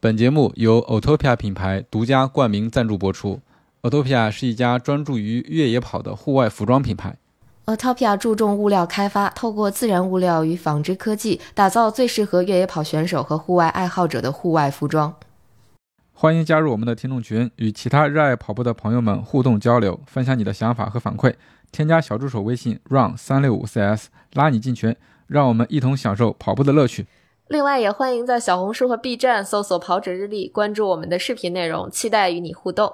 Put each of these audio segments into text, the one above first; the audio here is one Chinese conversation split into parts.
本节目由 Otopia 品牌独家冠名赞助播出。Otopia 是一家专注于越野跑的户外服装品牌。Otopia 注重物料开发，透过自然物料与纺织科技，打造最适合越野跑选手和户外爱好者的户外服装。欢迎加入我们的听众群，与其他热爱跑步的朋友们互动交流，分享你的想法和反馈。添加小助手微信 run 三六五 cs，拉你进群，让我们一同享受跑步的乐趣。另外，也欢迎在小红书和 B 站搜索“跑者日历”，关注我们的视频内容，期待与你互动。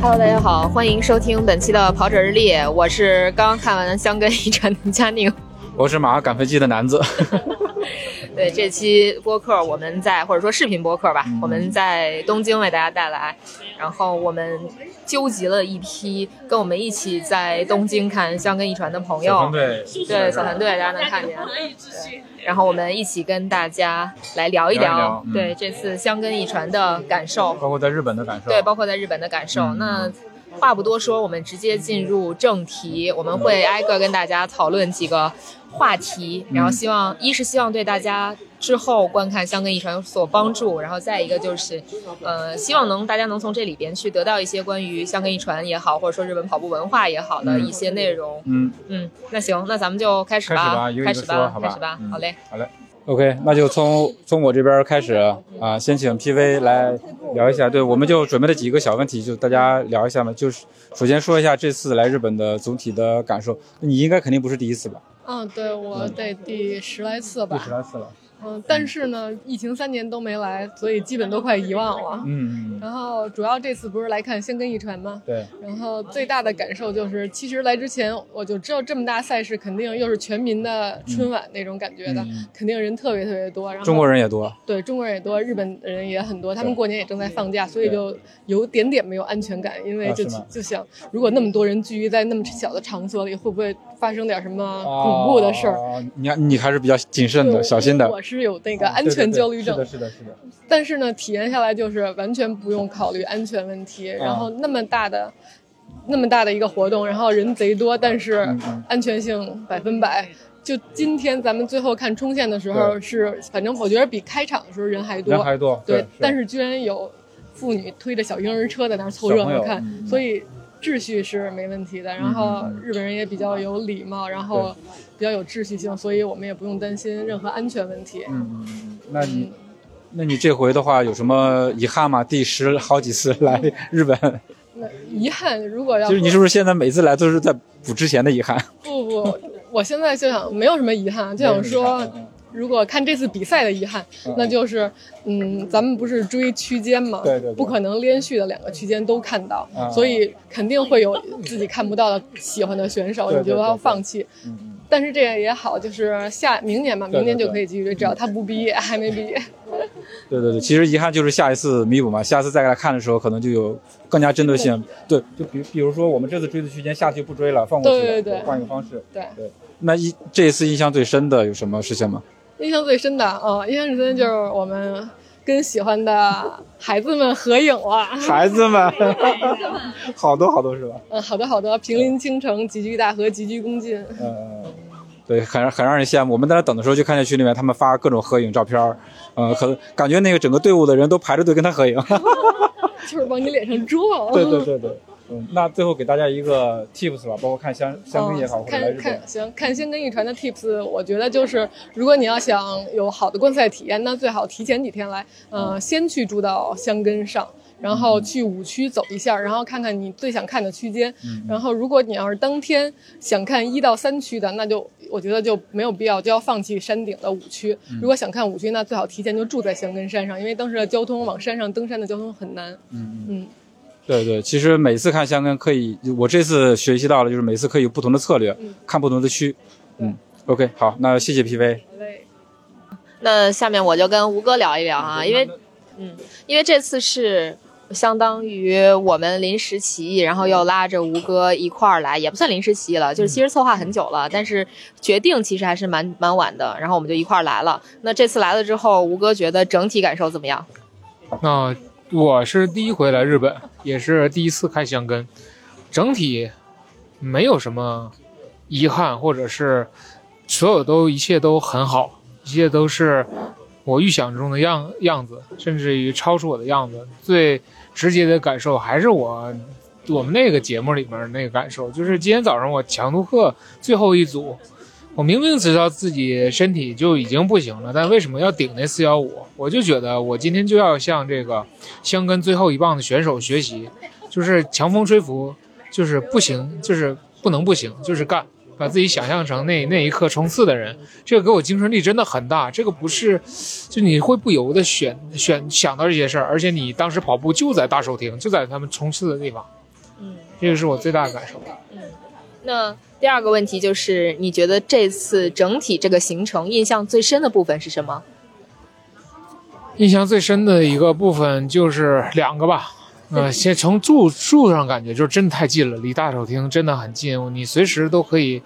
Hello，大家好，欢迎收听本期的《跑者日历》，我是刚刚看完香根一传的佳宁，我是马上赶飞机的男子。对这期播客，我们在或者说视频播客吧，我们在东京为大家带来。然后我们纠集了一批跟我们一起在东京看香根一传的朋友，对对小团队，大家能看见。对，然后我们一起跟大家来聊一聊，对这次香根一传的感受，包括在日本的感受，对，包括在日本的感受。那话不多说，我们直接进入正题，我们会挨个跟大家讨论几个话题，然后希望一是希望对大家。之后观看香根一传有所帮助，然后再一个就是，呃，希望能大家能从这里边去得到一些关于香根一传也好，或者说日本跑步文化也好的一些内容。嗯嗯，那行，那咱们就开始吧，开始吧，开始吧，好嘞，好嘞，OK，那就从从我这边开始啊，先请 PV 来聊一下，对，我们就准备了几个小问题，就大家聊一下嘛，就是首先说一下这次来日本的总体的感受，你应该肯定不是第一次吧？嗯，对我得第十来次吧，第十来次了。嗯，但是呢，疫情三年都没来，所以基本都快遗忘了。嗯，然后主要这次不是来看香根一传吗？对。然后最大的感受就是，其实来之前我就知道这么大赛事肯定又是全民的春晚那种感觉的，肯定人特别特别多。然后中国人也多。对，中国人也多，日本人也很多，他们过年也正在放假，所以就有点点没有安全感，因为就就想，如果那么多人聚集在那么小的场所里，会不会发生点什么恐怖的事儿？你你还是比较谨慎的，小心的。我是有那个安。全焦虑症，是的，是的，是的。但是呢，体验下来就是完全不用考虑安全问题。然后那么大的，那么大的一个活动，然后人贼多，但是安全性百分百。就今天咱们最后看冲线的时候，是反正我觉得比开场的时候人还多，人还多。对，但是居然有妇女推着小婴儿车在那儿凑热闹看，所以。秩序是没问题的，然后日本人也比较有礼貌，然后比较有秩序性，所以我们也不用担心任何安全问题。嗯嗯，那你，那你这回的话有什么遗憾吗？第十好几次来日本，那遗憾如果要，就是你是不是现在每次来都是在补之前的遗憾？不不，我现在就想没有什么遗憾，就想说。如果看这次比赛的遗憾，那就是，嗯，咱们不是追区间嘛？对对，不可能连续的两个区间都看到，所以肯定会有自己看不到的喜欢的选手，你就要放弃。但是这个也好，就是下明年嘛，明年就可以继续追，只要他不毕业，还没毕业。对对对，其实遗憾就是下一次弥补嘛，下次再来看的时候，可能就有更加针对性。对，就比比如说我们这次追的区间，下去不追了，放过去，对对对，换一个方式。对对，那一这一次印象最深的有什么事情吗？印象最深的哦，印象最深就是我们跟喜欢的孩子们合影了。孩子们，好多好多是吧？嗯，好多好多，平林倾城，集聚大河，集聚公进。嗯，对，很很让人羡慕。我们在那等的时候，就看见群里面他们发各种合影照片儿，嗯，可能感觉那个整个队伍的人都排着队跟他合影。就是往你脸上撞。对对对对。嗯，那最后给大家一个 tips 吧，包括看香香根也好，看看行看香根一传的 tips，我觉得就是如果你要想有好的观赛体验，那最好提前几天来，呃，先去住到香根上，然后去五区走一下，然后看看你最想看的区间。然后如果你要是当天想看一到三区的，那就我觉得就没有必要就要放弃山顶的五区。如果想看五区，那最好提前就住在香根山上，因为当时的交通往山上登山的交通很难。嗯嗯。对对，其实每次看香根可以，我这次学习到了，就是每次可以有不同的策略，看不同的区。嗯，OK，好，那谢谢 PV。那下面我就跟吴哥聊一聊啊，因为，嗯，因为这次是相当于我们临时起意，然后又拉着吴哥一块儿来，也不算临时起意了，就是其实策划很久了，但是决定其实还是蛮蛮晚的，然后我们就一块儿来了。那这次来了之后，吴哥觉得整体感受怎么样？那。我是第一回来日本，也是第一次看香根，整体没有什么遗憾，或者是所有都一切都很好，一切都是我预想中的样样子，甚至于超出我的样子。最直接的感受还是我我们那个节目里面那个感受，就是今天早上我强度课最后一组，我明明知道自己身体就已经不行了，但为什么要顶那四幺五？我就觉得我今天就要向这个香根最后一棒的选手学习，就是强风吹拂，就是不行，就是不能不行，就是干。把自己想象成那那一刻冲刺的人，这个给我精神力真的很大。这个不是，就你会不由得选选想到这些事儿，而且你当时跑步就在大手亭，就在他们冲刺的地方，嗯这个是我最大的感受。嗯。那第二个问题就是，你觉得这次整体这个行程印象最深的部分是什么？印象最深的一个部分就是两个吧，呃，先从住住上感觉就是真的太近了，离大手厅真的很近，你随时都可以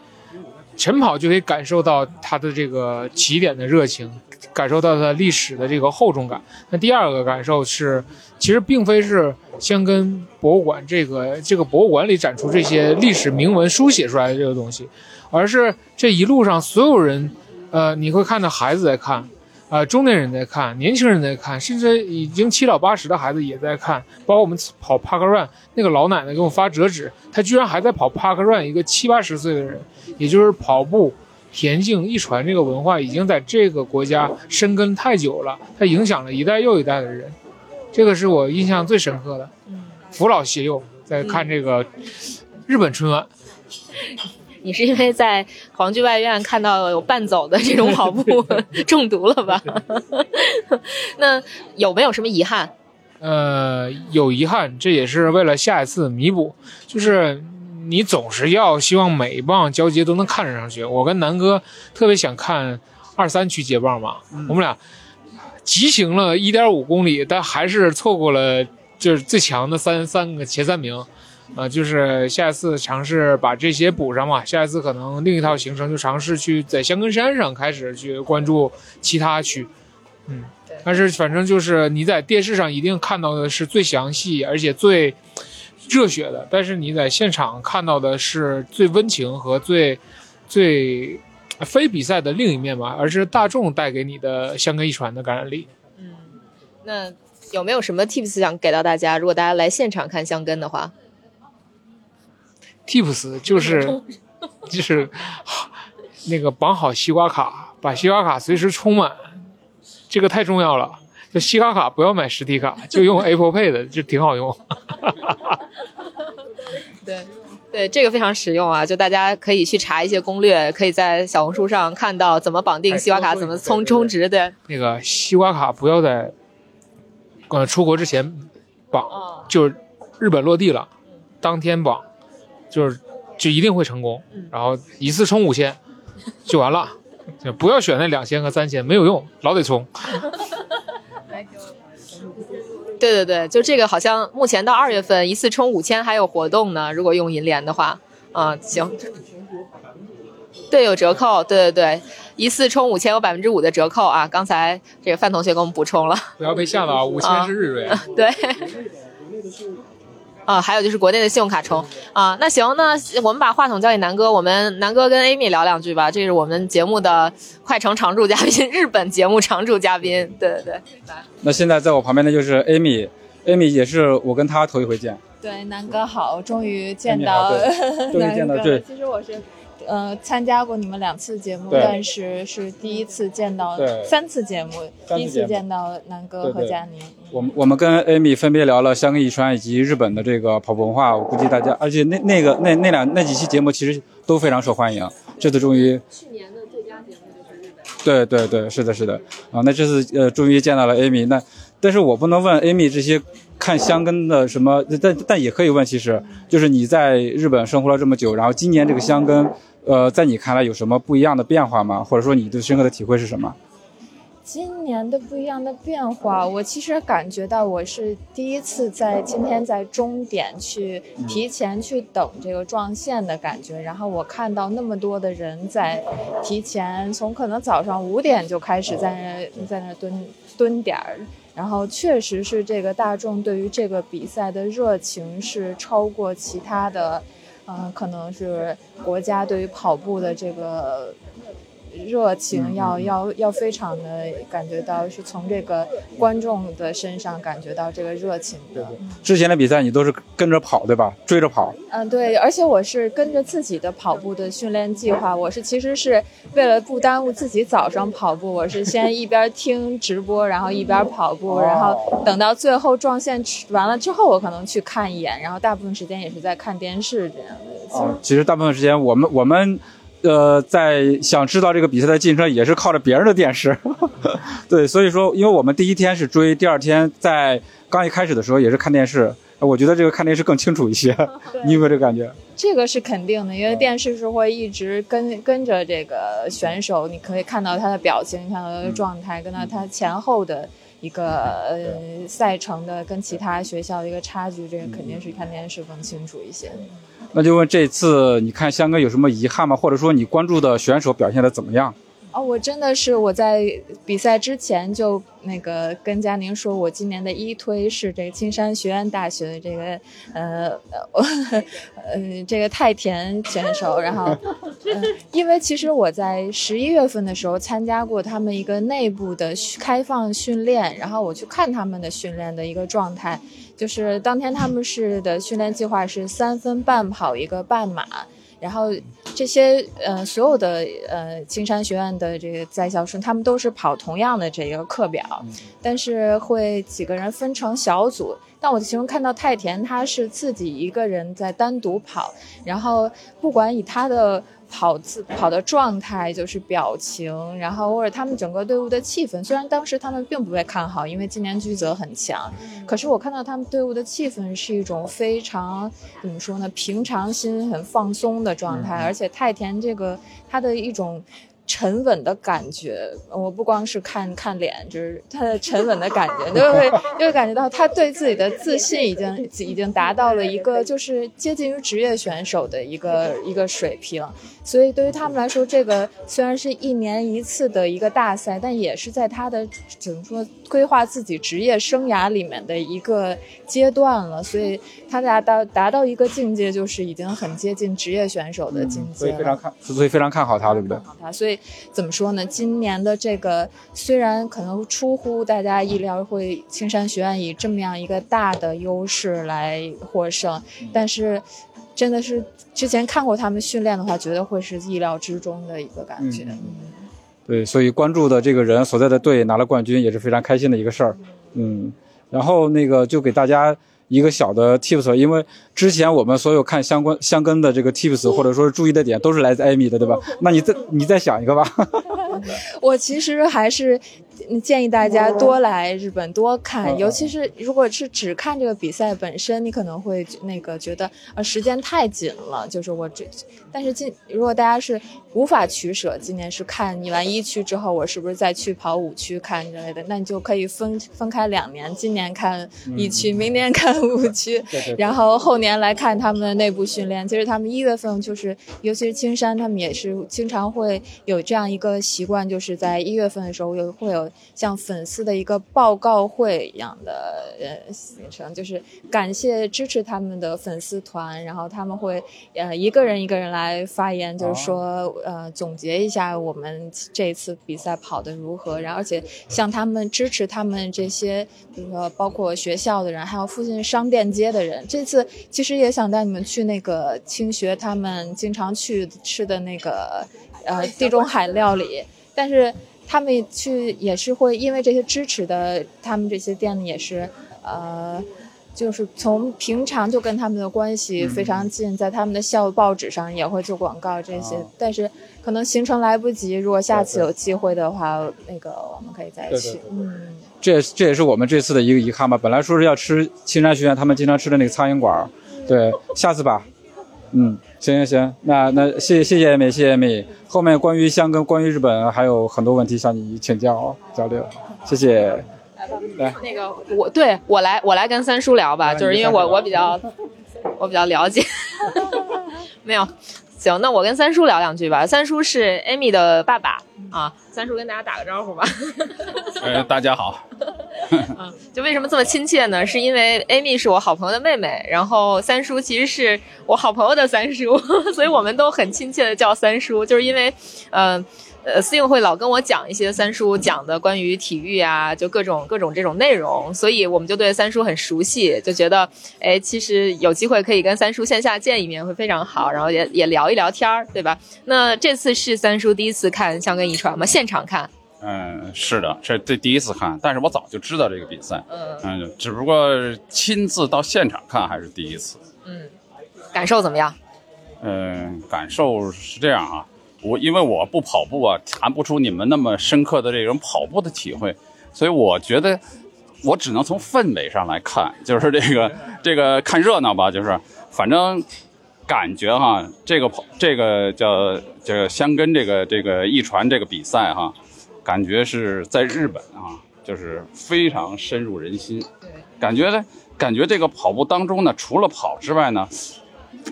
晨跑就可以感受到它的这个起点的热情，感受到它历史的这个厚重感。那第二个感受是，其实并非是香根博物馆这个这个博物馆里展出这些历史铭文书写出来的这个东西，而是这一路上所有人，呃，你会看到孩子在看。呃，中年人在看，年轻人在看，甚至已经七老八十的孩子也在看。包括我们跑 Park Run，那个老奶奶给我发折纸，她居然还在跑 Park Run，一个七八十岁的人，也就是跑步、田径、一传这个文化已经在这个国家深耕太久了，它影响了一代又一代的人，这个是我印象最深刻的。扶老携幼在看这个日本春晚。你是因为在皇居外院看到有伴走的这种跑步 中毒了吧？那有没有什么遗憾？呃，有遗憾，这也是为了下一次弥补。就是你总是要希望每一棒交接都能看上去。我跟南哥特别想看二三区接棒嘛，我们俩急行了一点五公里，但还是错过了就是最强的三三个前三名。啊、就是下一次尝试把这些补上嘛。下一次可能另一套行程就尝试去在香根山上开始去关注其他区。嗯，但是反正就是你在电视上一定看到的是最详细而且最热血的，但是你在现场看到的是最温情和最最非比赛的另一面吧，而是大众带给你的香根一传的感染力。嗯那有没有什么 tips 想给到大家？如果大家来现场看香根的话，Tips 就是就是那个绑好西瓜卡，把西瓜卡随时充满，这个太重要了。就西瓜卡不要买实体卡，就用 Apple Pay 的，就挺好用。对对，这个非常实用啊！就大家可以去查一些攻略，可以在小红书上看到怎么绑定西瓜卡，怎么充充值。对，那个西瓜卡不要在呃出国之前绑，就是日本落地了，当天绑，就是就一定会成功。然后一次充五千就完了，就不要选那两千和三千，没有用，老得充。对对对，就这个好像目前到二月份一次充五千还有活动呢，如果用银联的话，啊、行。对，有折扣，对对对，一次充五千有百分之五的折扣啊！刚才这个范同学给我们补充了，不要被吓到啊！五千是日瑞。对。啊，还有就是国内的信用卡充啊，那行，那我们把话筒交给南哥，我们南哥跟 Amy 聊两句吧，这是我们节目的快成常驻嘉宾，日本节目常驻嘉宾，对对。对，来，那现在在我旁边的就是 Amy，Amy 也是我跟她头一回见，对，南哥好，终于见到对 终于见到南哥对。其实我是，呃，参加过你们两次节目，对但是是第一次见到对三次节目，第一次见到南哥和佳宁。我们我们跟 Amy 分别聊了香根一川以及日本的这个跑步文化，我估计大家，而且那那个那那两那几期节目其实都非常受欢迎。这次终于，去年的最佳节目就是日本。对对对，是的，是的，啊，那这次呃终于见到了 Amy，那但是我不能问 Amy 这些看香根的什么，但但也可以问，其实就是你在日本生活了这么久，然后今年这个香根，呃，在你看来有什么不一样的变化吗？或者说你对深刻的体会是什么？今年的不一样的变化，我其实感觉到我是第一次在今天在终点去提前去等这个撞线的感觉，然后我看到那么多的人在提前从可能早上五点就开始在那在那蹲蹲点儿，然后确实是这个大众对于这个比赛的热情是超过其他的。嗯，可能是国家对于跑步的这个。热情要要要非常的感觉到是从这个观众的身上感觉到这个热情的。之前的比赛你都是跟着跑对吧？追着跑。嗯，对，而且我是跟着自己的跑步的训练计划。我是其实是为了不耽误自己早上跑步，我是先一边听直播，然后一边跑步，然后等到最后撞线完了之后，我可能去看一眼。然后大部分时间也是在看电视这样的。哦，其实大部分时间我们我们。呃，在想知道这个比赛的进程，也是靠着别人的电视，对，所以说，因为我们第一天是追，第二天在刚一开始的时候也是看电视，我觉得这个看电视更清楚一些，你有没有这个感觉？这个是肯定的，因为电视是会一直跟跟着这个选手，你可以看到他的表情，看到他的状态，跟到他前后的一个呃赛程的跟其他学校的一个差距，这个肯定是看电视更清楚一些。那就问这次你看香港有什么遗憾吗？或者说你关注的选手表现的怎么样？哦，我真的是我在比赛之前就那个跟佳宁说，我今年的一推是这个青山学院大学的这个呃呃呃这个太田选手。然后，因为其实我在十一月份的时候参加过他们一个内部的开放训练，然后我去看他们的训练的一个状态，就是当天他们是的训练计划是三分半跑一个半马。然后这些呃所有的呃青山学院的这个在校生，他们都是跑同样的这个课表，但是会几个人分成小组。但我其中看到太田，他是自己一个人在单独跑，然后不管以他的。跑自跑的状态就是表情，然后或者他们整个队伍的气氛。虽然当时他们并不被看好，因为今年居泽很强，可是我看到他们队伍的气氛是一种非常怎么说呢？平常心、很放松的状态。而且太田这个他的一种。沉稳的感觉，我不光是看看脸，就是他的沉稳的感觉，就会就会感觉到他对自己的自信已经已经达到了一个就是接近于职业选手的一个一个水平。所以对于他们来说，这个虽然是一年一次的一个大赛，但也是在他的怎么说规划自己职业生涯里面的一个阶段了。所以他达到达到一个境界，就是已经很接近职业选手的境界。所以非常看，所以非常看好他，对不对？他所以。怎么说呢？今年的这个虽然可能出乎大家意料，会青山学院以这么样一个大的优势来获胜，但是真的是之前看过他们训练的话，觉得会是意料之中的一个感觉。对，所以关注的这个人所在的队拿了冠军也是非常开心的一个事儿。嗯，然后那个就给大家。一个小的 tips，因为之前我们所有看相关相跟的这个 tips，或者说是注意的点，都是来自艾米的，对吧？那你再你再想一个吧。我其实还是。建议大家多来日本多看，尤其是如果是只看这个比赛本身，你可能会那个觉得呃时间太紧了。就是我这，但是今如果大家是无法取舍，今年是看你完一区之后，我是不是再去跑五区看之类的，那你就可以分分开两年，今年看一区，明年看五区，然后后年来看他们的内部训练。其实他们一月份就是，尤其是青山，他们也是经常会有这样一个习惯，就是在一月份的时候有会有。像粉丝的一个报告会一样的呃行程，就是感谢支持他们的粉丝团，然后他们会呃一个人一个人来发言，就是说呃总结一下我们这次比赛跑的如何，然后而且像他们支持他们这些，比如说包括学校的人，还有附近商店街的人，这次其实也想带你们去那个清学他们经常去吃的那个呃地中海料理，但是。他们去也是会因为这些支持的，他们这些店也是，呃，就是从平常就跟他们的关系非常近，在他们的校报纸上也会做广告这些。但是可能行程来不及，如果下次有机会的话，那个我们可以再去。嗯，这也这也是我们这次的一个遗憾吧。本来说是要吃青山学院他们经常吃的那个苍蝇馆，对，下次吧。嗯，行行行，那那谢谢谢谢美谢谢美，后面关于香跟关于日本还有很多问题向你请教交流，谢谢。来，那个我对我来我来跟三叔聊吧，就是因为我我比较我比较了解。没有，行，那我跟三叔聊两句吧。三叔是 Amy 的爸爸啊，三叔跟大家打个招呼吧。呃，大家好。嗯，就为什么这么亲切呢？是因为 Amy 是我好朋友的妹妹，然后三叔其实是我好朋友的三叔，所以我们都很亲切的叫三叔，就是因为，呃。呃，司令会老跟我讲一些三叔讲的关于体育啊，就各种各种这种内容，所以我们就对三叔很熟悉，就觉得，哎，其实有机会可以跟三叔线下见一面会非常好，然后也也聊一聊天儿，对吧？那这次是三叔第一次看香根遗传吗？现场看？嗯，是的，这这第一次看，但是我早就知道这个比赛，嗯，只不过亲自到现场看还是第一次。嗯，感受怎么样？嗯，感受是这样啊。我因为我不跑步啊，谈不出你们那么深刻的这种跑步的体会，所以我觉得我只能从氛围上来看，就是这个 这个看热闹吧，就是反正感觉哈，这个跑这个叫叫香根这个这个一传这个比赛哈，感觉是在日本啊，就是非常深入人心。对，感觉呢，感觉这个跑步当中呢，除了跑之外呢。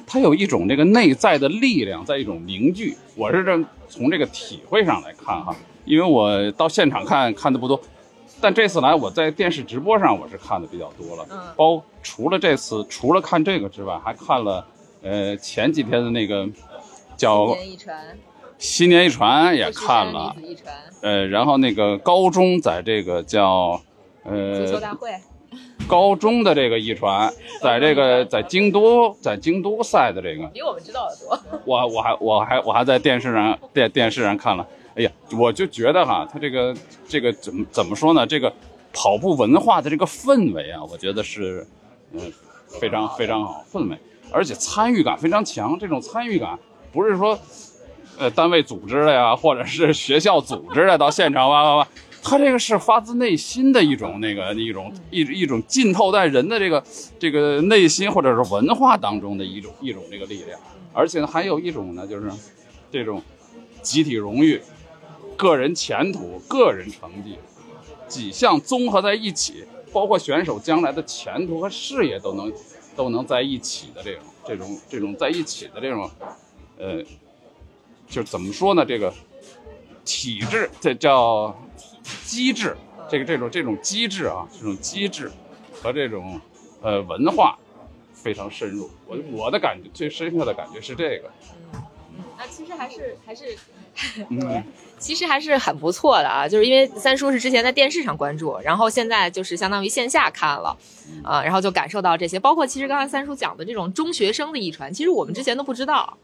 它有一种这个内在的力量，在一种凝聚。我是这从这个体会上来看哈，因为我到现场看看的不多，但这次来我在电视直播上我是看的比较多了。嗯，包除了这次，除了看这个之外，还看了呃前几天的那个叫新年一传，新年一传也看了，呃，然后那个高中在这个叫呃足球大会。高中的这个一传，在这个在京都，在京都赛的这个，比我们知道的多。我我还我还我还在电视上电电视上看了，哎呀，我就觉得哈，他这个这个怎么怎么说呢？这个跑步文化的这个氛围啊，我觉得是嗯非常非常好氛围，而且参与感非常强。这种参与感不是说呃单位组织的呀，或者是学校组织的到现场哇哇哇。他这个是发自内心的一种那个一种一一种浸透在人的这个这个内心或者是文化当中的一种一种这个力量，而且还有一种呢，就是这种集体荣誉、个人前途、个人成绩几项综合在一起，包括选手将来的前途和事业都能都能在一起的这种这种这种在一起的这种，呃，就怎么说呢？这个体制，这叫。机制，这个这种这种机制啊，这种机制和这种呃文化非常深入。我我的感觉最深刻的感觉是这个。嗯嗯，那其实还是还是，嗯，其实还是很不错的啊。就是因为三叔是之前在电视上关注，然后现在就是相当于线下看了，啊，然后就感受到这些。包括其实刚才三叔讲的这种中学生的遗传，其实我们之前都不知道。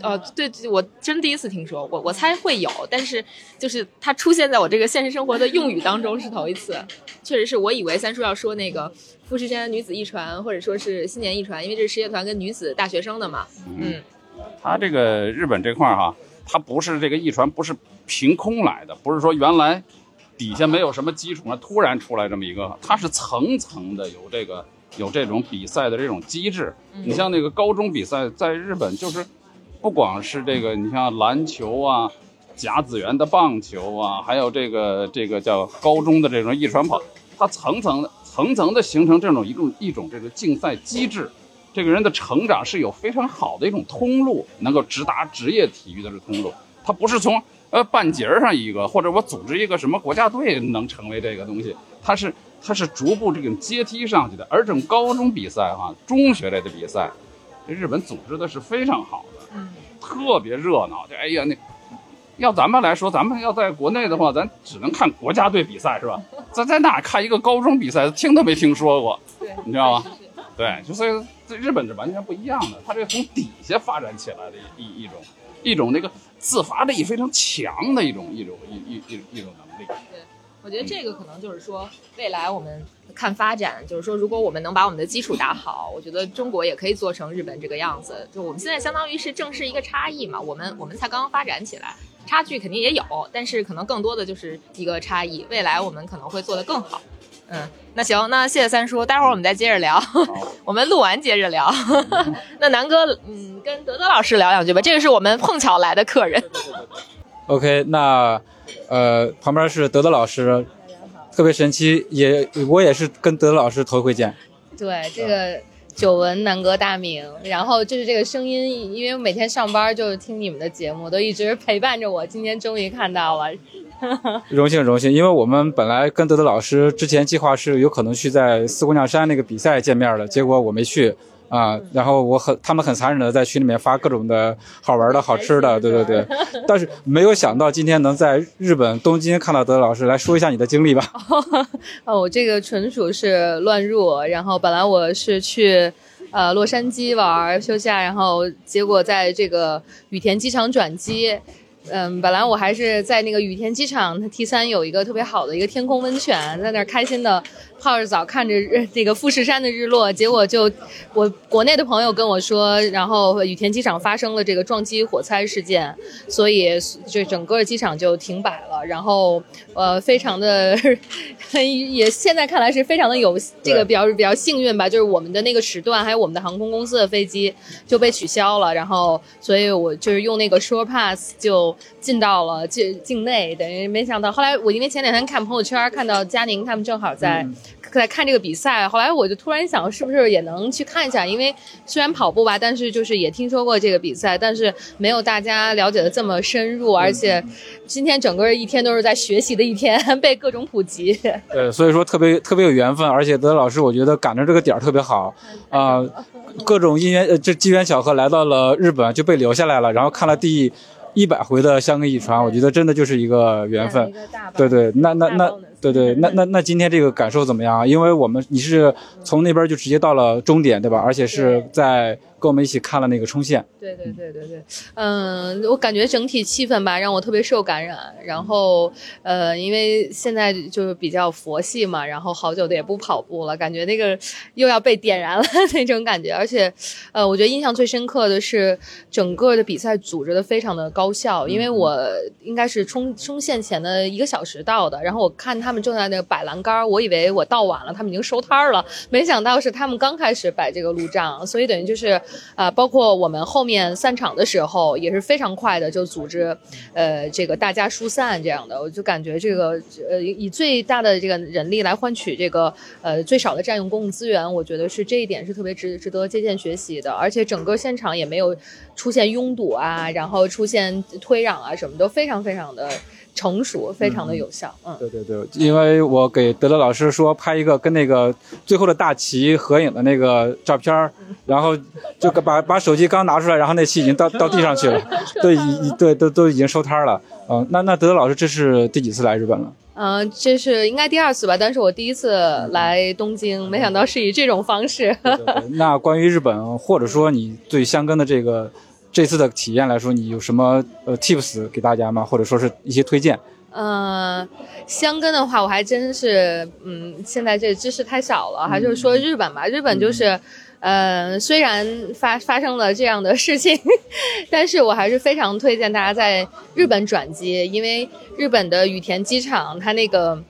呃，对，我真第一次听说，我我猜会有，但是就是它出现在我这个现实生活的用语当中是头一次，确实是我以为三叔要说那个富士山女子一传，或者说是新年一传，因为这是实业团跟女子大学生的嘛。嗯，他这个日本这块儿哈，它不是这个一传不是凭空来的，不是说原来底下没有什么基础啊，突然出来这么一个，它是层层的有这个有这种比赛的这种机制。你像那个高中比赛，在日本就是。不光是这个，你像篮球啊，甲子园的棒球啊，还有这个这个叫高中的这种一传跑，它层层的层层的形成这种一种一种这个竞赛机制，这个人的成长是有非常好的一种通路，能够直达职业体育的这通路。它不是从呃半截上一个，或者我组织一个什么国家队能成为这个东西，它是它是逐步这种阶梯上去的。而这种高中比赛哈，中学类的比赛，日本组织的是非常好的。嗯，特别热闹。这哎呀，那要咱们来说，咱们要在国内的话，咱只能看国家队比赛，是吧？咱在哪看一个高中比赛，听都没听说过，你知道吗？对，就所以这日本是完全不一样的。它这从底下发展起来的一一种一种那个自发力非常强的一种一种一一一一种能力。对，我觉得这个可能就是说，未来我们。看发展，就是说，如果我们能把我们的基础打好，我觉得中国也可以做成日本这个样子。就我们现在相当于是正是一个差异嘛，我们我们才刚刚发展起来，差距肯定也有，但是可能更多的就是一个差异。未来我们可能会做得更好。嗯，那行，那谢谢三叔，待会儿我们再接着聊，我们录完接着聊。那南哥，嗯，跟德德老师聊两句吧，这个是我们碰巧来的客人。OK，那呃，旁边是德德老师。特别神奇，也我也是跟德德老师头一回见。对，这个久闻南哥大名，然后就是这个声音，因为我每天上班就是听你们的节目，都一直陪伴着我。今天终于看到了，荣幸荣幸，因为我们本来跟德德老师之前计划是有可能去在四姑娘山那个比赛见面的，结果我没去啊。然后我很他们很残忍的在群里面发各种的好玩的好吃的，对对对。但是没有想到今天能在日本东京看到德德老师，来说一下你的经历吧。哦，我这个纯属是乱入，然后本来我是去。呃，洛杉矶玩休假，然后结果在这个羽田机场转机。嗯，本来我还是在那个羽田机场，它 T 三有一个特别好的一个天空温泉，在那儿开心的泡着澡，看着日 那个富士山的日落。结果就我国内的朋友跟我说，然后羽田机场发生了这个撞击火灾事件，所以就整个机场就停摆了。然后呃，非常的 也现在看来是非常的有这个比较比较幸运吧，就是我们的那个时段还有我们的航空公司的飞机就被取消了。然后所以我就是用那个 shore Pass 就。进到了境境内，等于没想到。后来我因为前两天看朋友圈，看到佳宁他们正好在在看这个比赛，后来我就突然想，是不是也能去看一下？因为虽然跑步吧，但是就是也听说过这个比赛，但是没有大家了解的这么深入。而且今天整个一天都是在学习的一天，被各种普及。对，所以说特别特别有缘分，而且德老师我觉得赶着这个点儿特别好啊，各种因缘呃这机缘巧合来到了日本就被留下来了，然后看了第。一百回的香根一传，我觉得真的就是一个缘分。对对，那那那。对对，那那那今天这个感受怎么样？因为我们你是从那边就直接到了终点，对吧？而且是在跟我们一起看了那个冲线。对对对对对，嗯，我感觉整体气氛吧让我特别受感染。然后呃，因为现在就是比较佛系嘛，然后好久的也不跑步了，感觉那个又要被点燃了 那种感觉。而且呃，我觉得印象最深刻的是整个的比赛组织的非常的高效，因为我应该是冲冲线前的一个小时到的，然后我看他。他们正在那个摆栏杆，我以为我到晚了，他们已经收摊了，没想到是他们刚开始摆这个路障，所以等于就是，啊，包括我们后面散场的时候也是非常快的就组织，呃，这个大家疏散这样的，我就感觉这个呃以最大的这个人力来换取这个呃最少的占用公共资源，我觉得是这一点是特别值值得借鉴学习的，而且整个现场也没有出现拥堵啊，然后出现推攘啊，什么都非常非常的。成熟，非常的有效。嗯，对对对，因为我给德德老师说拍一个跟那个最后的大旗合影的那个照片儿然后就把把手机刚拿出来，然后那旗已经到到地上去了，对，已对都都已经收摊了。嗯，那那德德老师这是第几次来日本了？嗯，这是应该第二次吧，但是我第一次来东京，没想到是以这种方式。那关于日本，或者说你对香根的这个。这次的体验来说，你有什么呃 tips 给大家吗？或者说是一些推荐？嗯，香根的话，我还真是，嗯，现在这知识太少了。还就是说日本吧，日本就是，呃，虽然发发生了这样的事情，但是我还是非常推荐大家在日本转机，因为日本的羽田机场它那个。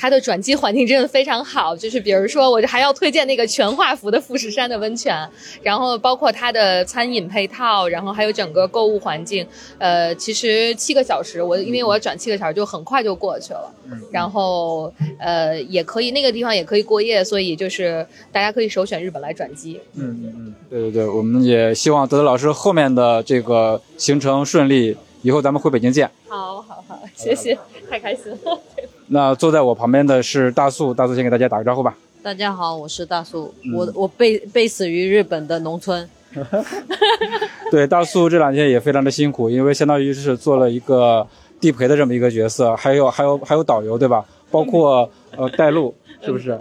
它的转机环境真的非常好，就是比如说，我还要推荐那个全画幅的富士山的温泉，然后包括它的餐饮配套，然后还有整个购物环境。呃，其实七个小时，我因为我要转七个小时，就很快就过去了。然后呃，也可以那个地方也可以过夜，所以就是大家可以首选日本来转机。嗯嗯嗯，对对对，我们也希望德德老师后面的这个行程顺利，以后咱们回北京见。好好好，谢谢，太开心了。那坐在我旁边的是大素，大素先给大家打个招呼吧。大家好，我是大素，我我被被死于日本的农村。对，大素这两天也非常的辛苦，因为相当于是做了一个地陪的这么一个角色，还有还有还有导游对吧？包括呃带路，是不是？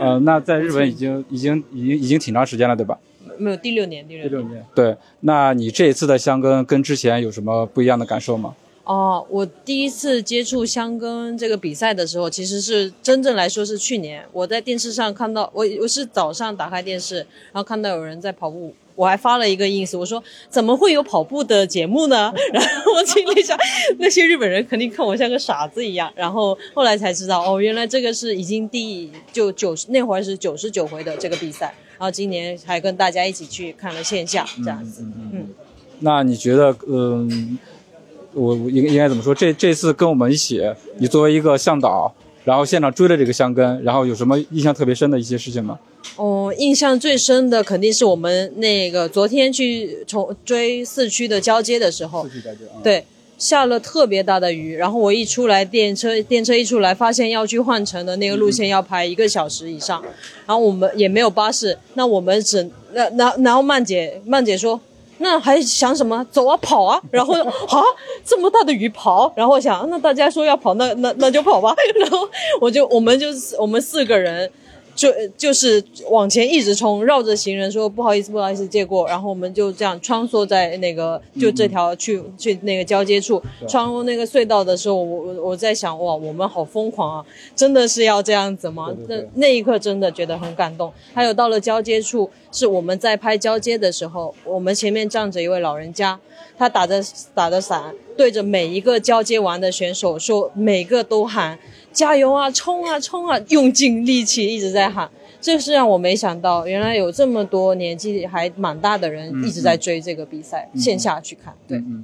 呃，那在日本已经已经已经已经挺长时间了对吧？没有第六年，第六年。对，那你这一次的香根跟之前有什么不一样的感受吗？哦，我第一次接触香根这个比赛的时候，其实是真正来说是去年，我在电视上看到，我我是早上打开电视，然后看到有人在跑步，我还发了一个 ins，我说怎么会有跑步的节目呢？然后我心里想，那些日本人肯定看我像个傻子一样。然后后来才知道，哦，原来这个是已经第就九十那会儿是九十九回的这个比赛，然后今年还跟大家一起去看了线下这样子。嗯，那你觉得，嗯？我应应该怎么说？这这次跟我们一起，你作为一个向导，然后现场追了这个香根，然后有什么印象特别深的一些事情吗？哦，印象最深的肯定是我们那个昨天去从追四区的交接的时候，四驱交接啊，对，下了特别大的雨，然后我一出来电车电车一出来，发现要去换乘的那个路线要排一个小时以上，然后我们也没有巴士，那我们只那那然后曼姐曼姐说。那还想什么？走啊，跑啊！然后 啊，这么大的雨跑，然后我想，那大家说要跑，那那那就跑吧。然后我就我们就我们四个人。就就是往前一直冲，绕着行人说不好意思，不好意思借过，然后我们就这样穿梭在那个就这条去去那个交接处，穿过那个隧道的时候，我我我在想哇，我们好疯狂啊，真的是要这样子吗？那那一刻真的觉得很感动。还有到了交接处，是我们在拍交接的时候，我们前面站着一位老人家，他打着打着伞，对着每一个交接完的选手说，每个都喊。加油啊，冲啊，冲啊！用尽力气一直在喊，这是让我没想到，原来有这么多年纪还蛮大的人一直在追这个比赛，线下去看。对，嗯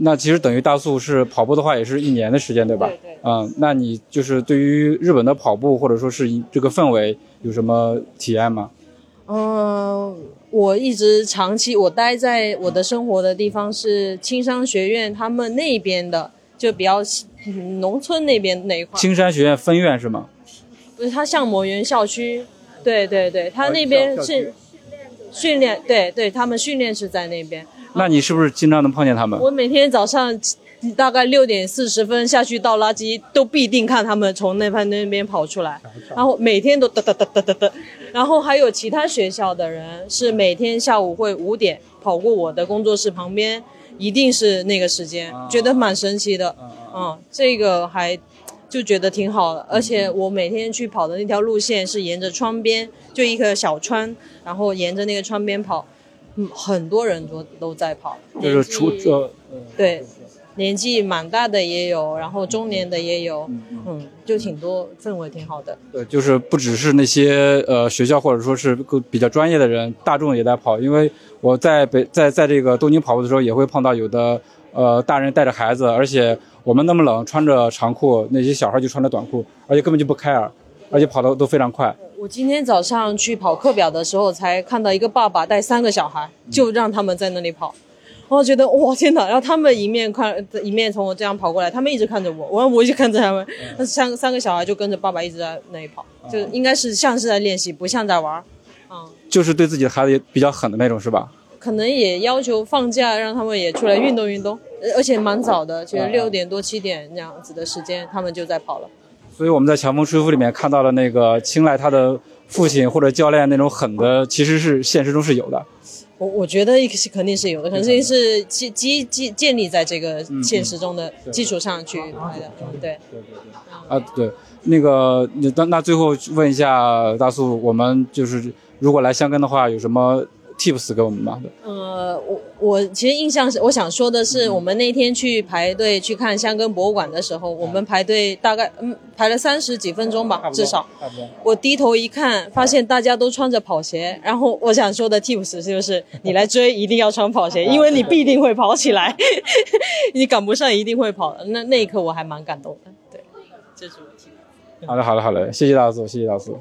那其实等于大素是跑步的话，也是一年的时间，对吧？对对。嗯，那你就是对于日本的跑步或者说是这个氛围有什么体验吗？嗯，我一直长期我待在我的生活的地方是青商学院，他们那边的就比较。农村那边那一块，青山学院分院是吗？不是，它像某园校区，对对对，它那边是训练，对对，他们训练是在那边。那你是不是经常能碰见他们？我每天早上大概六点四十分下去倒垃圾，都必定看他们从那边那边跑出来，然后每天都哒哒哒哒哒哒。然后还有其他学校的人是每天下午会五点跑过我的工作室旁边。一定是那个时间，觉得蛮神奇的，嗯，这个还就觉得挺好的，而且我每天去跑的那条路线是沿着窗边，就一个小川，然后沿着那个窗边跑，嗯，很多人都都在跑，就是出这，对。年纪蛮大的也有，然后中年的也有，嗯，就挺多，氛围挺好的。对，就是不只是那些呃学校或者说是比较专业的人，大众也在跑。因为我在北在在这个东京跑步的时候，也会碰到有的呃大人带着孩子，而且我们那么冷，穿着长裤，那些小孩就穿着短裤，而且根本就不开耳，而且跑的都非常快。我今天早上去跑课表的时候，才看到一个爸爸带三个小孩，就让他们在那里跑。我觉得哇天哪！然后他们一面看一面从我这样跑过来，他们一直看着我，我我一直看着他们。那三三个小孩就跟着爸爸一直在那里跑，就应该是像是在练习，不像在玩儿。嗯，就是对自己的孩子也比较狠的那种，是吧？可能也要求放假让他们也出来运动运动，而且蛮早的，就是六点多七点那样子的时间，他们就在跑了。所以我们在《强风吹拂》里面看到了那个青睐他的父亲或者教练那种狠的，其实是现实中是有的。我我觉得是肯定是有的，肯定是基基基建立在这个现实中的基础上去拍的，对对对。啊对，那个那那最后问一下大素，我们就是如果来香根的话，有什么？tips 给我们吗？呃，我我其实印象是，我想说的是，我们那天去排队去看香根博物馆的时候，我们排队大概嗯排了三十几分钟吧，至少。我低头一看，发现大家都穿着跑鞋，然后我想说的 tips 就是，你来追一定要穿跑鞋，因为你必定会跑起来，你赶不上一定会跑的。那那一刻我还蛮感动的，对，这是我 tips。好的，好的，好的，谢谢大叔，谢谢大叔。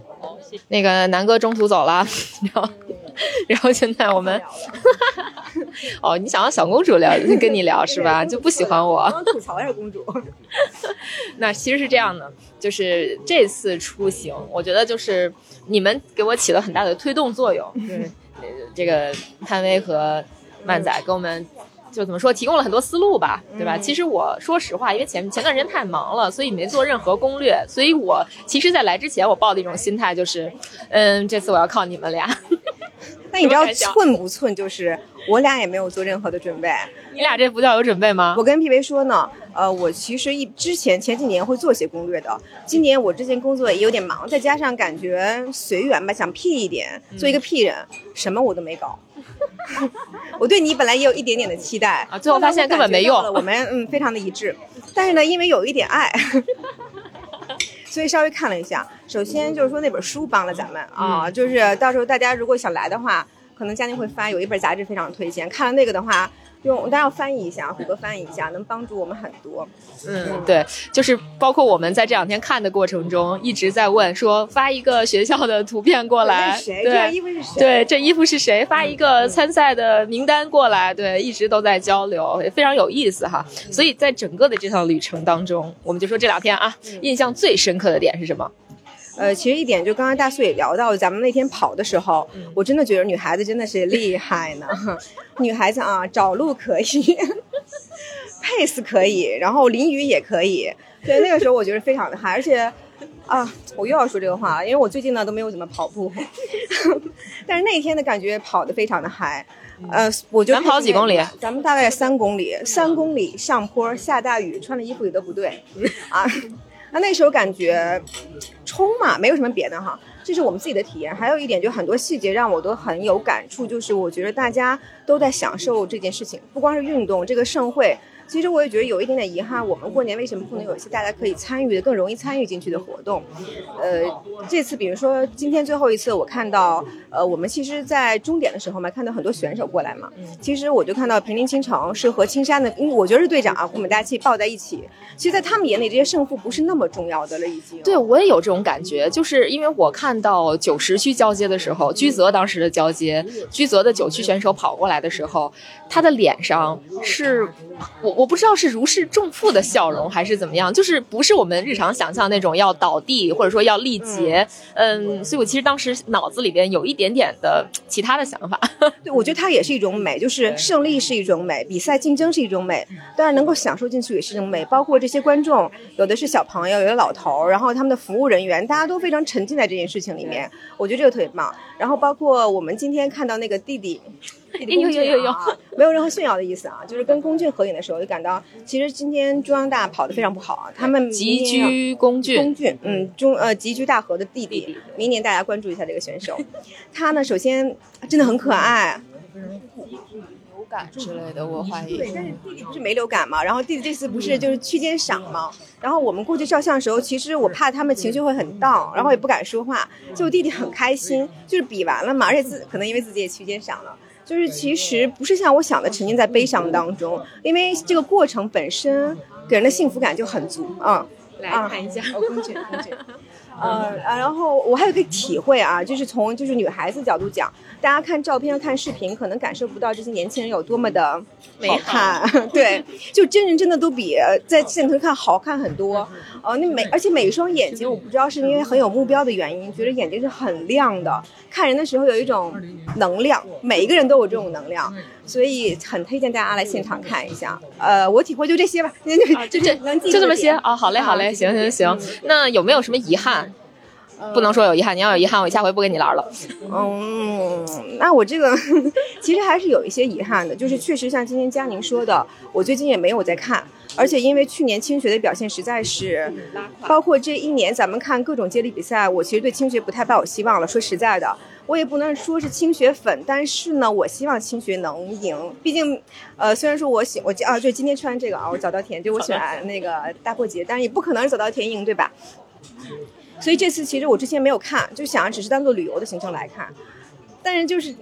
那个南哥中途走了，然后。然后现在我们，哦，你想要小公主聊跟你聊是吧？就不喜欢我。吐槽一下，公主。那其实是这样的，就是这次出行，我觉得就是你们给我起了很大的推动作用。嗯，这个潘威和曼仔给我们就怎么说，提供了很多思路吧，对吧？其实我说实话，因为前前段时间太忙了，所以没做任何攻略。所以我其实，在来之前，我抱的一种心态就是，嗯，这次我要靠你们俩。那你知道寸不寸？就是我俩也没有做任何的准备。你俩这不叫有准备吗？我跟 P V 说呢，呃，我其实一之前前几年会做些攻略的。今年我之前工作也有点忙，再加上感觉随缘吧，想 P 一点，做一个 P 人，什么我都没搞。我对你本来也有一点点的期待啊，最后发现根本没用。我们嗯非常的一致，但是呢，因为有一点爱。所以稍微看了一下，首先就是说那本书帮了咱们啊，就是到时候大家如果想来的话，可能佳宁会发有一本杂志非常推荐，看了那个的话，用大家要翻译一下，虎哥翻译一下，能帮助我们很多。嗯，对，就是包括我们在这两天看的过程中，一直在问说发一个学校的图片过来，谁？这件衣服是谁？对，这衣服是谁？发一个参赛的名单过来，对，一直都在交流，也非常有意思哈。所以在整个的这趟旅程当中，我们就说这两天啊，印象最深刻的点是什么？呃，其实一点就刚刚大素也聊到，咱们那天跑的时候，我真的觉得女孩子真的是厉害呢。女孩子啊，找路可以，pace 可以，然后淋雨也可以。对，那个时候我觉得非常的嗨，而且啊，我又要说这个话了，因为我最近呢都没有怎么跑步，但是那天的感觉跑得非常的嗨。呃，我就咱跑几公里？咱们大概三公里，三公里上坡下大雨，穿的衣服也都不对啊。那那时候感觉冲嘛，没有什么别的哈，这是我们自己的体验。还有一点，就很多细节让我都很有感触，就是我觉得大家都在享受这件事情，不光是运动，这个盛会。其实我也觉得有一点点遗憾，我们过年为什么不能有一些大家可以参与的、更容易参与进去的活动？呃，这次比如说今天最后一次，我看到，呃，我们其实，在终点的时候嘛，看到很多选手过来嘛。其实我就看到平林青城是和青山的，因为我觉得是队长啊，我们大家气抱在一起。其实，在他们眼里，这些胜负不是那么重要的了，已经。对，我也有这种感觉，就是因为我看到九十区交接的时候，居泽当时的交接，居泽的九区选手跑过来的时候，他的脸上是，我我不知道是如释重负的笑容还是怎么样，就是不是我们日常想象那种要倒地或者说要力竭，嗯，所以我其实当时脑子里边有一点点的其他的想法。对，我觉得它也是一种美，就是胜利是一种美，比赛竞争是一种美，当然能够享受进去也是一种美。包括这些观众，有的是小朋友，有的老头儿，然后他们的服务人员，大家都非常沉浸在这件事情里面，我觉得这个特别棒。然后包括我们今天看到那个弟弟。有有有有，没有任何炫耀的意思啊，就是跟龚俊合影的时候，就感到其实今天中央大跑得非常不好啊，他们急居龚俊，龚俊，嗯，中呃急居大河的弟弟，明年大家关注一下这个选手，他呢首先真的很可爱。流感之类的，我怀疑。对，但是弟弟不是没流感嘛？然后弟弟这次不是就是区间赏嘛？然后我们过去照相的时候，其实我怕他们情绪会很 down，然后也不敢说话。就弟弟很开心，就是比完了嘛，而且自可能因为自己也区间赏了，就是其实不是像我想的沉浸在悲伤当中，因为这个过程本身给人的幸福感就很足啊。来看一下，龚俊，龚俊。呃然后我还有个体会啊，就是从就是女孩子角度讲，大家看照片、看视频，可能感受不到这些年轻人有多么的美看，对，就真人真的都比在镜头看好看很多。呃，那每而且每一双眼睛，我不知道是因为很有目标的原因，觉得眼睛是很亮的，看人的时候有一种能量，每一个人都有这种能量，所以很推荐大家来现场看一下。呃，我体会就这些吧，就这 能就这么些啊？好嘞，好嘞，行行行。那有没有什么遗憾？不能说有遗憾，你要有遗憾，我下回不跟你玩了。嗯，那我这个 其实还是有一些遗憾的，就是确实像今天佳宁说的，我最近也没有在看，而且因为去年青学的表现实在是，包括这一年咱们看各种接力比赛，我其实对青学不太抱有希望了。说实在的，我也不能说是清雪粉，但是呢，我希望清雪能赢。毕竟，呃，虽然说我喜我啊，就今天穿这个啊，我早稻田，就我喜欢那个大过节，但是也不可能是早稻田赢，对吧？所以这次其实我之前没有看，就想只是当做旅游的行程来看，但是就是，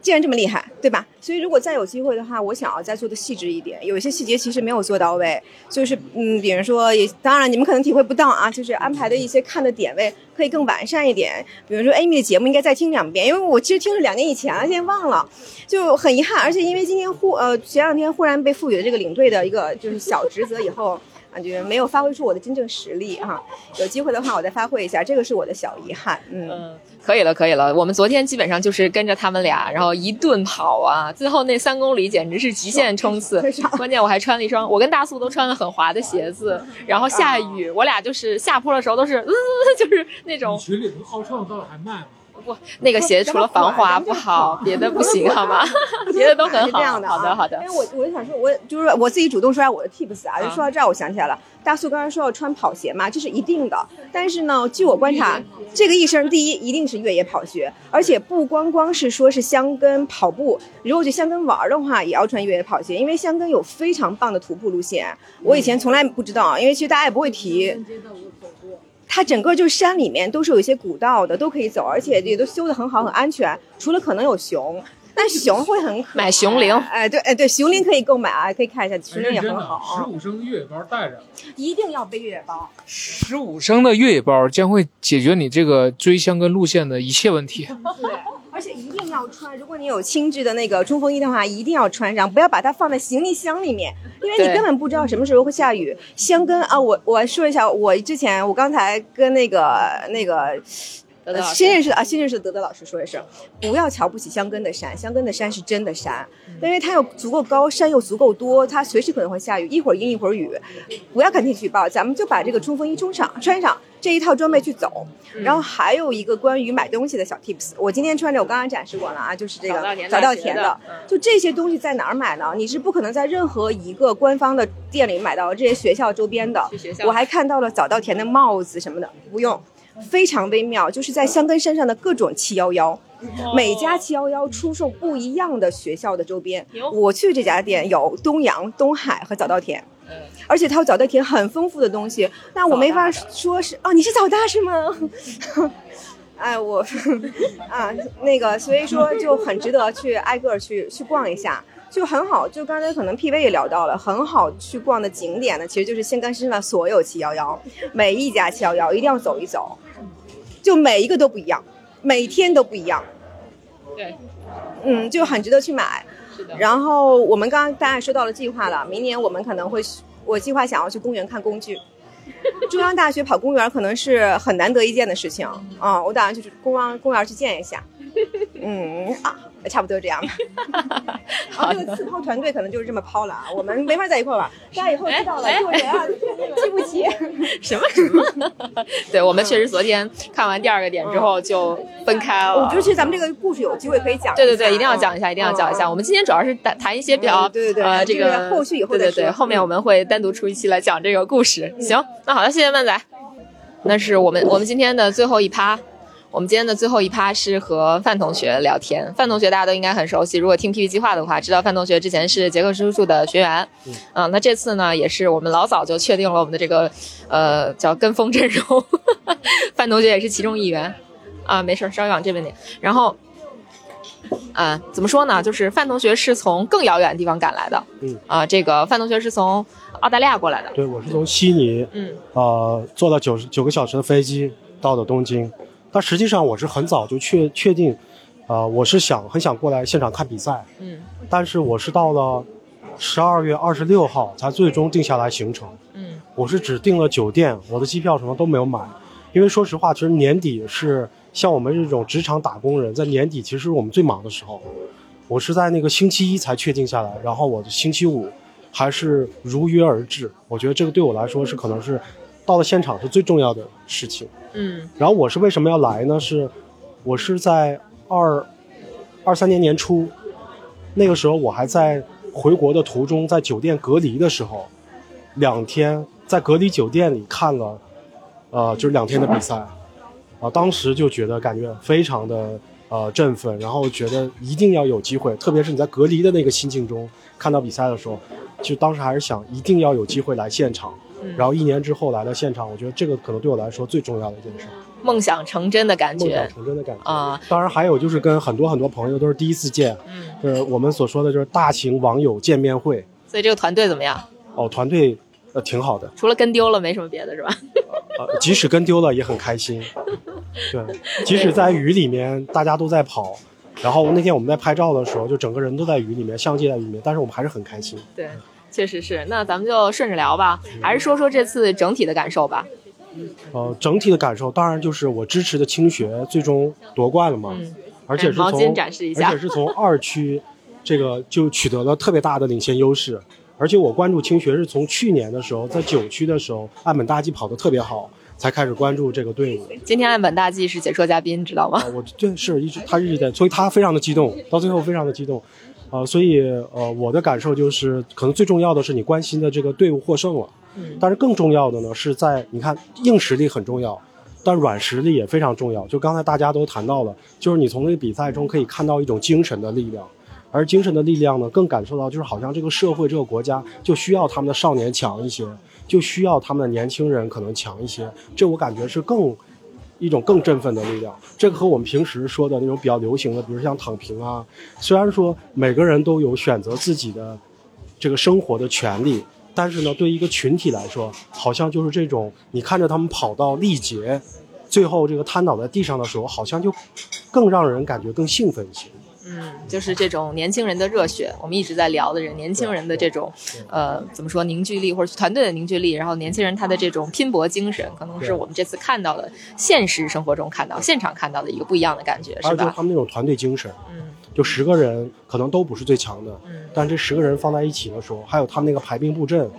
既然这么厉害，对吧？所以如果再有机会的话，我想要再做的细致一点，有一些细节其实没有做到位，就是嗯，比如说也当然你们可能体会不到啊，就是安排的一些看的点位可以更完善一点，比如说 Amy 的节目应该再听两遍，因为我其实听了两年以前了，现在忘了，就很遗憾，而且因为今天忽呃前两天忽然被赋予了这个领队的一个就是小职责以后。感觉没有发挥出我的真正实力哈，有机会的话我再发挥一下，这个是我的小遗憾。嗯，可以了，可以了。我们昨天基本上就是跟着他们俩，然后一顿跑啊，最后那三公里简直是极限冲刺。关键我还穿了一双，我跟大素都穿了很滑的鞋子，然后下雨，我俩就是下坡的时候都是，嗯，就是那种。群里头号称到了还慢吗？不，那个鞋除了防滑不好，别的不行，好吗？别的都很好。这样的，好的，好的。因为我我就想说，我就是我自己主动说下我的 tips 啊。就说到这儿，我想起来了，大素刚才说要穿跑鞋嘛，这是一定的。但是呢，据我观察，这个一生第一一定是越野跑鞋，而且不光光是说是香根跑步，如果去香根玩的话，也要穿越野跑鞋，因为香根有非常棒的徒步路线。我以前从来不知道，因为其实大家也不会提。它整个就是山里面都是有一些古道的，都可以走，而且也都修得很好，很安全。除了可能有熊，但熊会很可爱买熊铃哎，对，哎，对，熊铃可以购买啊，可以看一下，熊铃也很好十啊。五升越野包带着，一定要背越野包。十五升的越野包将会解决你这个追香根路线的一切问题。对，而且一定要穿。如果你有轻质的那个冲锋衣的话，一定要穿上，不要把它放在行李箱里面，因为你根本不知道什么时候会下雨。香根啊，我我说一下，我之前我刚才跟那个那个。呃德德老师新认识的啊，新认识的德德老师说一声，不要瞧不起香根的山，香根的山是真的山，嗯因为它又足够高，山又足够多，它随时可能会下雨，一会儿阴一会儿雨，不要看天气预报，咱们就把这个冲锋衣冲上，穿上这一套装备去走。嗯然后还有一个关于买东西的小 tips，我今天穿着，我刚刚展示过了啊，就是这个早稻田的就这些东西在哪儿买呢？你是不可能在任何一个官方的店里买到这些学校周边的我还看到了早稻田的帽子什么的，不用，非常微妙，就是在香根山上的各种七幺幺。哦每家七幺幺出售不一样的学校的周边。我去这家店有东阳、东海和早稻田，嗯而且它有早稻田很丰富的东西。那我没法说是哦，你是早大是吗？哎，我 啊，那个，所以说就很值得去挨个儿去去逛一下，就很好。就刚才可能 PV 也聊到了，很好去逛的景点呢，其实就是仙干山上所有七幺幺，每一家七幺幺一定要走一走，就每一个都不一样，每天都不一样。对，嗯，就很值得去买。是的。然后我们刚刚大家说到了计划了，明年我们可能会，我计划想要去公园看工具。中央大学跑公园可能是很难得一见的事情啊、我打算去公园公园去见一下。嗯啊，差不多这样吧。然后这个刺抛团队可能就是这么抛了啊，我们没法在一块儿玩，大家以后知道了，做人啊，记不起。什么什么？对我们确实昨天看完第二个点之后就分开了。我觉得其实咱们这个故事有机会可以讲。对对对，一定要讲一下，嗯一定要讲一下。嗯我们今天主要是谈谈一些比较嗯对对对呃这这个个后续以后对对对，后面我们会单独出一期来讲这个故事。行，那好的，谢谢曼仔。那是我们我们今天的最后一趴。我们今天的最后一趴是和范同学聊天。范同学大家都应该很熟悉，如果听 PP 计划的话，知道范同学之前是杰克叔叔的学员。嗯、那这次呢，也是我们老早就确定了我们的这个呃叫跟风阵容，范同学也是其中一员。啊，没事儿，稍微往这边点。然后啊，怎么说呢？就是范同学是从更遥远的地方赶来的。嗯啊，这个范同学是从澳大利亚过来的。对，我是从悉尼，嗯，呃，坐了九十九个小时的飞机到的东京。但实际上我是很早就确确定，呃，我是想很想过来现场看比赛，嗯但是我是到了十二月二十六号才最终定下来行程。嗯我是只订了酒店，我的机票什么都没有买，因为说实话，其实年底是像我们这种职场打工人，在年底其实是我们最忙的时候。我是在那个星期一才确定下来，然后我的星期五还是如约而至。我觉得这个对我来说是可能是到了现场是最重要的事情。嗯然后我是为什么要来呢？是我是在二二三年年初，那个时候我还在回国的途中，在酒店隔离的时候，两天在隔离酒店里看了，呃，就是两天的比赛，啊、当时就觉得感觉非常的呃振奋，然后觉得一定要有机会，特别是你在隔离的那个心境中看到比赛的时候，就当时还是想一定要有机会来现场。然后一年之后来到现场，我觉得这个可能对我来说最重要的一件事，梦想成真的感觉梦想成真的感觉。啊。当然还有就是跟很多很多朋友都是第一次见，嗯，就是我们所说的就是大型网友见面会。所以这个团队怎么样？哦，团队呃挺好的，除了跟丢了，没什么别的是吧？呃，即使跟丢了也很开心。对，即使在雨里面，大家都在跑，然后那天我们在拍照的时候，就整个人都在雨里面，相机在雨里面，但是我们还是很开心。对，确实是。那咱们就顺着聊吧，还是说说这次整体的感受吧。呃，整体的感受当然就是我支持的青学最终夺冠了嘛，嗯，而且是从毛巾展示一下而且是从二区这个就取得了特别大的领先优势。而且我关注青学是从去年的时候，在九区的时候，岸本大纪跑得特别好，才开始关注这个队伍。今天岸本大纪是解说嘉宾，知道吗？啊，我对是一直他一直在，所以他非常的激动，到最后非常的激动，呃，所以呃我的感受就是，可能最重要的是你关心的这个队伍获胜了，嗯但是更重要的呢是在你看硬实力很重要，但软实力也非常重要。就刚才大家都谈到了，就是你从这个比赛中可以看到一种精神的力量。而精神的力量呢，更感受到就是好像这个社会、这个国家就需要他们的少年强一些，就需要他们的年轻人可能强一些。这我感觉是更一种更振奋的力量。这个和我们平时说的那种比较流行的，比如像躺平啊，虽然说每个人都有选择自己的这个生活的权利，但是呢，对于一个群体来说，好像就是这种你看着他们跑到力竭，最后这个瘫倒在地上的时候，好像就更让人感觉更兴奋一些。嗯，就是这种年轻人的热血，我们一直在聊的人，年轻人的这种，呃，怎么说凝聚力或者团队的凝聚力，然后年轻人他的这种拼搏精神，可能是我们这次看到的现实生活中看到、现场看到的一个不一样的感觉，是吧？他们那种团队精神，嗯，就十个人可能都不是最强的，嗯，但这十个人放在一起的时候，还有他们那个排兵布阵，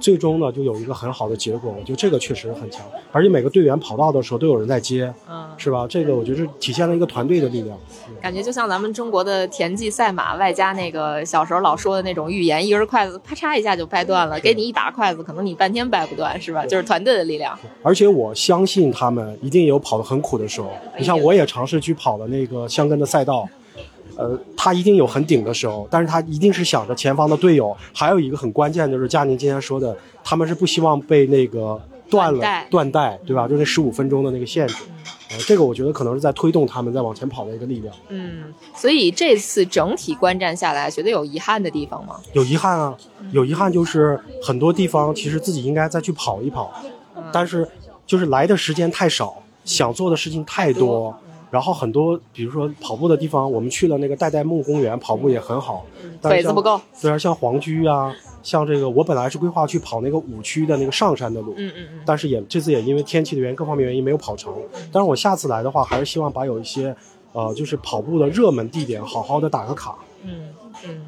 最终呢就有一个很好的结果。我觉得这个确实很强，而且每个队员跑道的时候都有人在接，嗯，是吧？这个我觉得是体现了一个团队的力量。感觉就像咱们中国的田忌赛马，外加那个小时候老说的那种预言，一根筷子啪嚓一下就掰断了，给你一打筷子，可能你半天掰不断，是吧？就是团队的力量。而且我相信他们一定有跑得很苦的时候。你像我也尝试去跑了那个香根的赛道，呃，他一定有很顶的时候，但是他一定是想着前方的队友。还有一个很关键的就是佳宁今天说的，他们是不希望被那个断了断带对吧？就那十五分钟的那个限制。呃，这个我觉得可能是在推动他们在往前跑的一个力量。嗯，所以这次整体观战下来，觉得有遗憾的地方吗？有遗憾啊，有遗憾就是很多地方其实自己应该再去跑一跑，但是就是来的时间太少，想做的事情太多，然后很多比如说跑步的地方，我们去了那个代代木公园跑步也很好，但是子不够。对啊，像黄居啊，像这个我本来是规划去跑那个五区的那个上山的路，嗯嗯嗯。但是也这次也因为天气的原因，各方面原因没有跑成。但是我下次来的话，还是希望把有一些，呃，就是跑步的热门地点好好的打个卡。嗯嗯，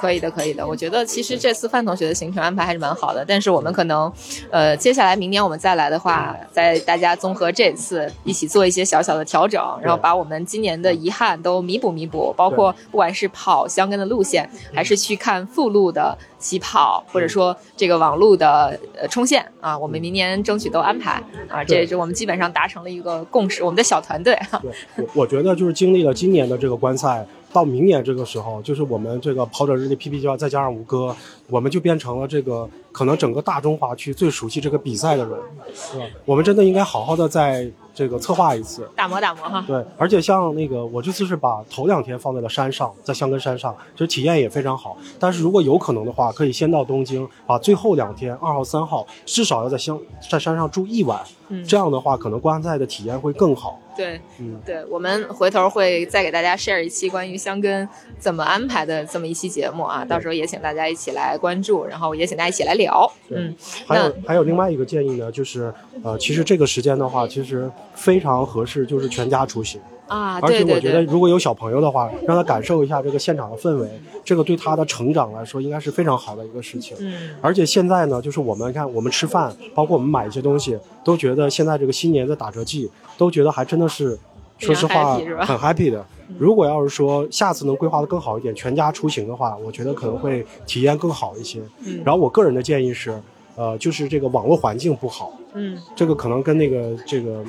可以的，可以的。我觉得其实这次范同学的行程安排还是蛮好的，但是我们可能，呃，接下来明年我们再来的话，再大家综合这次一起做一些小小的调整，然后把我们今年的遗憾都弥补弥补，包括不管是跑相跟的路线，还是去看附路的起跑，或者说这个网路的呃冲线啊，我们明年争取都安排。啊，这是我们基本上达成了一个共识，我们的小团队。哈。对，我我觉得就是经历了今年的这个观赛，到明年这个时候，就是我们这个跑者日历 PP 计划，再加上吴哥，我们就变成了这个可能整个大中华区最熟悉这个比赛的人，是吧？我们真的应该好好的在这个策划一次。打磨打磨哈。对，而且像那个，我这次是把头两天放在了山上，在香根山上，其实体验也非常好。但是如果有可能的话，可以先到东京，把最后两天二号、三号至少要在香在山上住一晚，嗯这样的话可能观赛的体验会更好。对，嗯，对，我们回头会再给大家 share 一期关于香根怎么安排的这么一期节目啊，到时候也请大家一起来关注，然后也请大家一起来聊。嗯，还有还有另外一个建议呢，就是呃，其实这个时间的话，其实非常合适，就是全家出行。啊，而且我觉得如果有小朋友的话，让他感受一下这个现场的氛围，这个对他的成长来说应该是非常好的一个事情。嗯而且现在呢，就是我们看我们吃饭，包括我们买一些东西，都觉得现在这个新年的打折季，都觉得还真的是，说实话很 happy 的。如果要是说下次能规划的更好一点，全家出行的话，我觉得可能会体验更好一些。嗯然后我个人的建议是，呃，就是这个网络环境不好，嗯这个可能跟那个这个，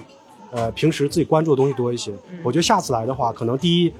呃，平时自己关注的东西多一些。嗯我觉得下次来的话，可能第一，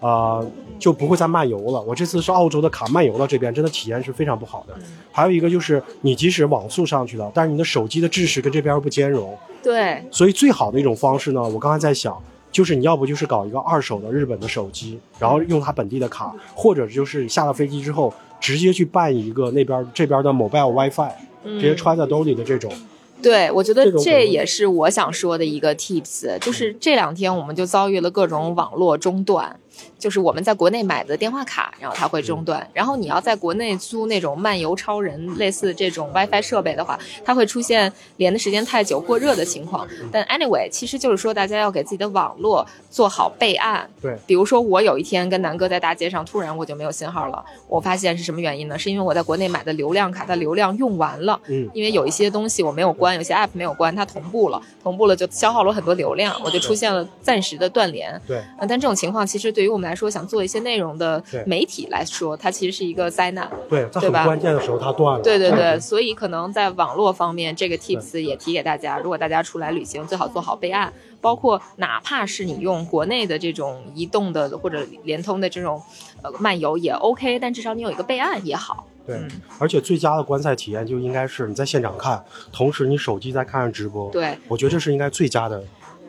呃，就不会再漫游了。我这次是澳洲的卡漫游到这边，真的体验是非常不好的。嗯还有一个就是，你即使网速上去了，但是你的手机的制式跟这边不兼容，对，所以最好的一种方式呢，我刚才在想。就是你要不就是搞一个二手的日本的手机，然后用它本地的卡，或者就是下了飞机之后直接去办一个那边这边的 mobile WiFi，直接揣在兜里的这种。对，我觉得这也是我想说的一个 tips，就是这两天我们就遭遇了各种网络中断，就是我们在国内买的电话卡，然后它会中断，然后你要在国内租那种漫游超人类似这种 WiFi 设备的话，它会出现连的时间太久过热的情况。但 anyway，其实就是说大家要给自己的网络做好备案。对，比如说我有一天跟南哥在大街上，突然我就没有信号了，我发现是什么原因呢？是因为我在国内买的流量卡，它流量用完了。嗯因为有一些东西我没有关，有些 app 没有关，它同步了，同步了就消耗了很多流量，我就出现了暂时的断联。对，呃，但这种情况其实对于我们来说，想做一些内容的媒体来说，它其实是一个灾难。对，在很关键的时候它断了。对对对，所以可能在网络方面，这个 tips 也提给大家，如果大家出来旅行，最好做好备案，包括哪怕是你用国内的这种移动的或者联通的这种呃漫游也 OK，但至少你有一个备案也好。对，嗯而且最佳的观赛体验就应该是你在现场看，同时你手机在看着直播。对，我觉得这是应该最佳的。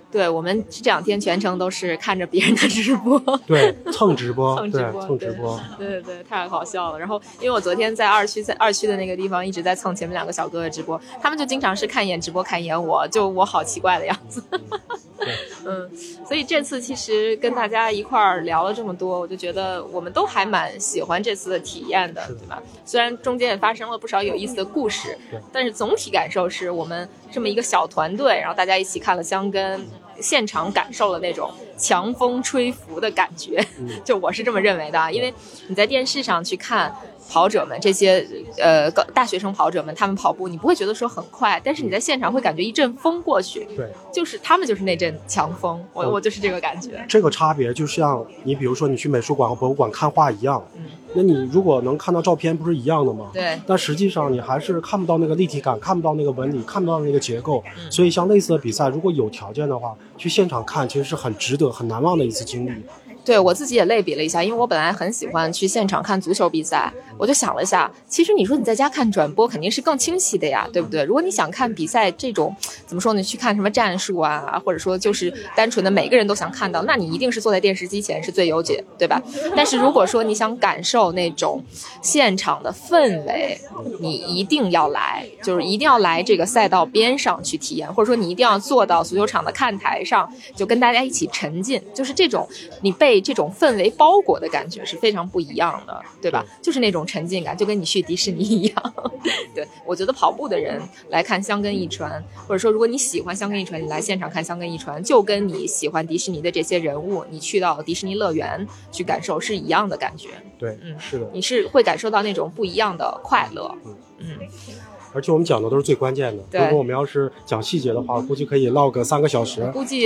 对，我们这两天全程都是看着别人的直播，对，蹭直播，蹭直对，播蹭直播。对对对，太好笑了。然后，因为我昨天在二区，在二区的那个地方一直在蹭前面两个小哥的直播，他们就经常是看一眼直播，看一眼我，就我好奇怪的样子。嗯，所以这次其实跟大家一块儿聊了这么多，我就觉得我们都还蛮喜欢这次的体验的，对吧？虽然中间也发生了不少有意思的故事，但是总体感受是我们这么一个小团队，然后大家一起看了香根，现场感受了那种强风吹拂的感觉，就我是这么认为的啊，因为你在电视上去看。跑者们这些呃高大学生跑者们，他们跑步你不会觉得说很快，但是你在现场会感觉一阵风过去，对，就是他们就是那阵强风，我嗯我就是这个感觉。这个差别就像你比如说你去美术馆和博物馆看画一样，那你如果能看到照片，不是一样的吗？对但实际上你还是看不到那个立体感，看不到那个纹理，看不到那个结构。嗯所以像类似的比赛，如果有条件的话，去现场看其实是很值得、很难忘的一次经历。对我自己也类比了一下，因为我本来很喜欢去现场看足球比赛，我就想了一下，其实你说你在家看转播肯定是更清晰的呀，对不对？如果你想看比赛这种怎么说呢，去看什么战术啊，或者说就是单纯的每个人都想看到，那你一定是坐在电视机前是最优解，对吧？但是如果说你想感受那种现场的氛围，你一定要来，就是一定要来这个赛道边上去体验，或者说你一定要坐到足球场的看台上，就跟大家一起沉浸，就是这种你被这种氛围包裹的感觉是非常不一样的，对吧？就是那种沉浸感，就跟你去迪士尼一样。对我觉得跑步的人来看香根一传，或者说如果你喜欢香根一传，你来现场看香根一传，就跟你喜欢迪士尼的这些人物，你去到迪士尼乐园去感受是一样的感觉。对，嗯，是的。你是会感受到那种不一样的快乐。嗯，而且我们讲的都是最关键的。如果我们要是讲细节的话，估计可以唠个三个小时，估计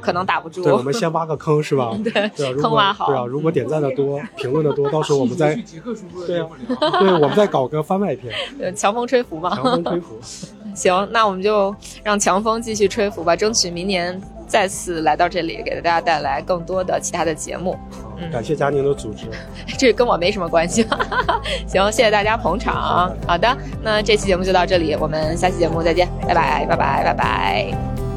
可能打不住。对，我们先挖个坑是吧？对对啊，如果坑挖好对啊，如果点赞的多，评论的多，到时候我们再对啊，对，我们再搞个番外篇，呃强风吹拂嘛。强风吹拂。行，那我们就让强风继续吹拂吧，争取明年再次来到这里，给大家带来更多的其他的节目。嗯，感谢佳宁的组织。这跟我没什么关系。行，谢谢大家捧场。好的，那这期节目就到这里，我们下期节目再见，拜拜，拜拜，拜拜。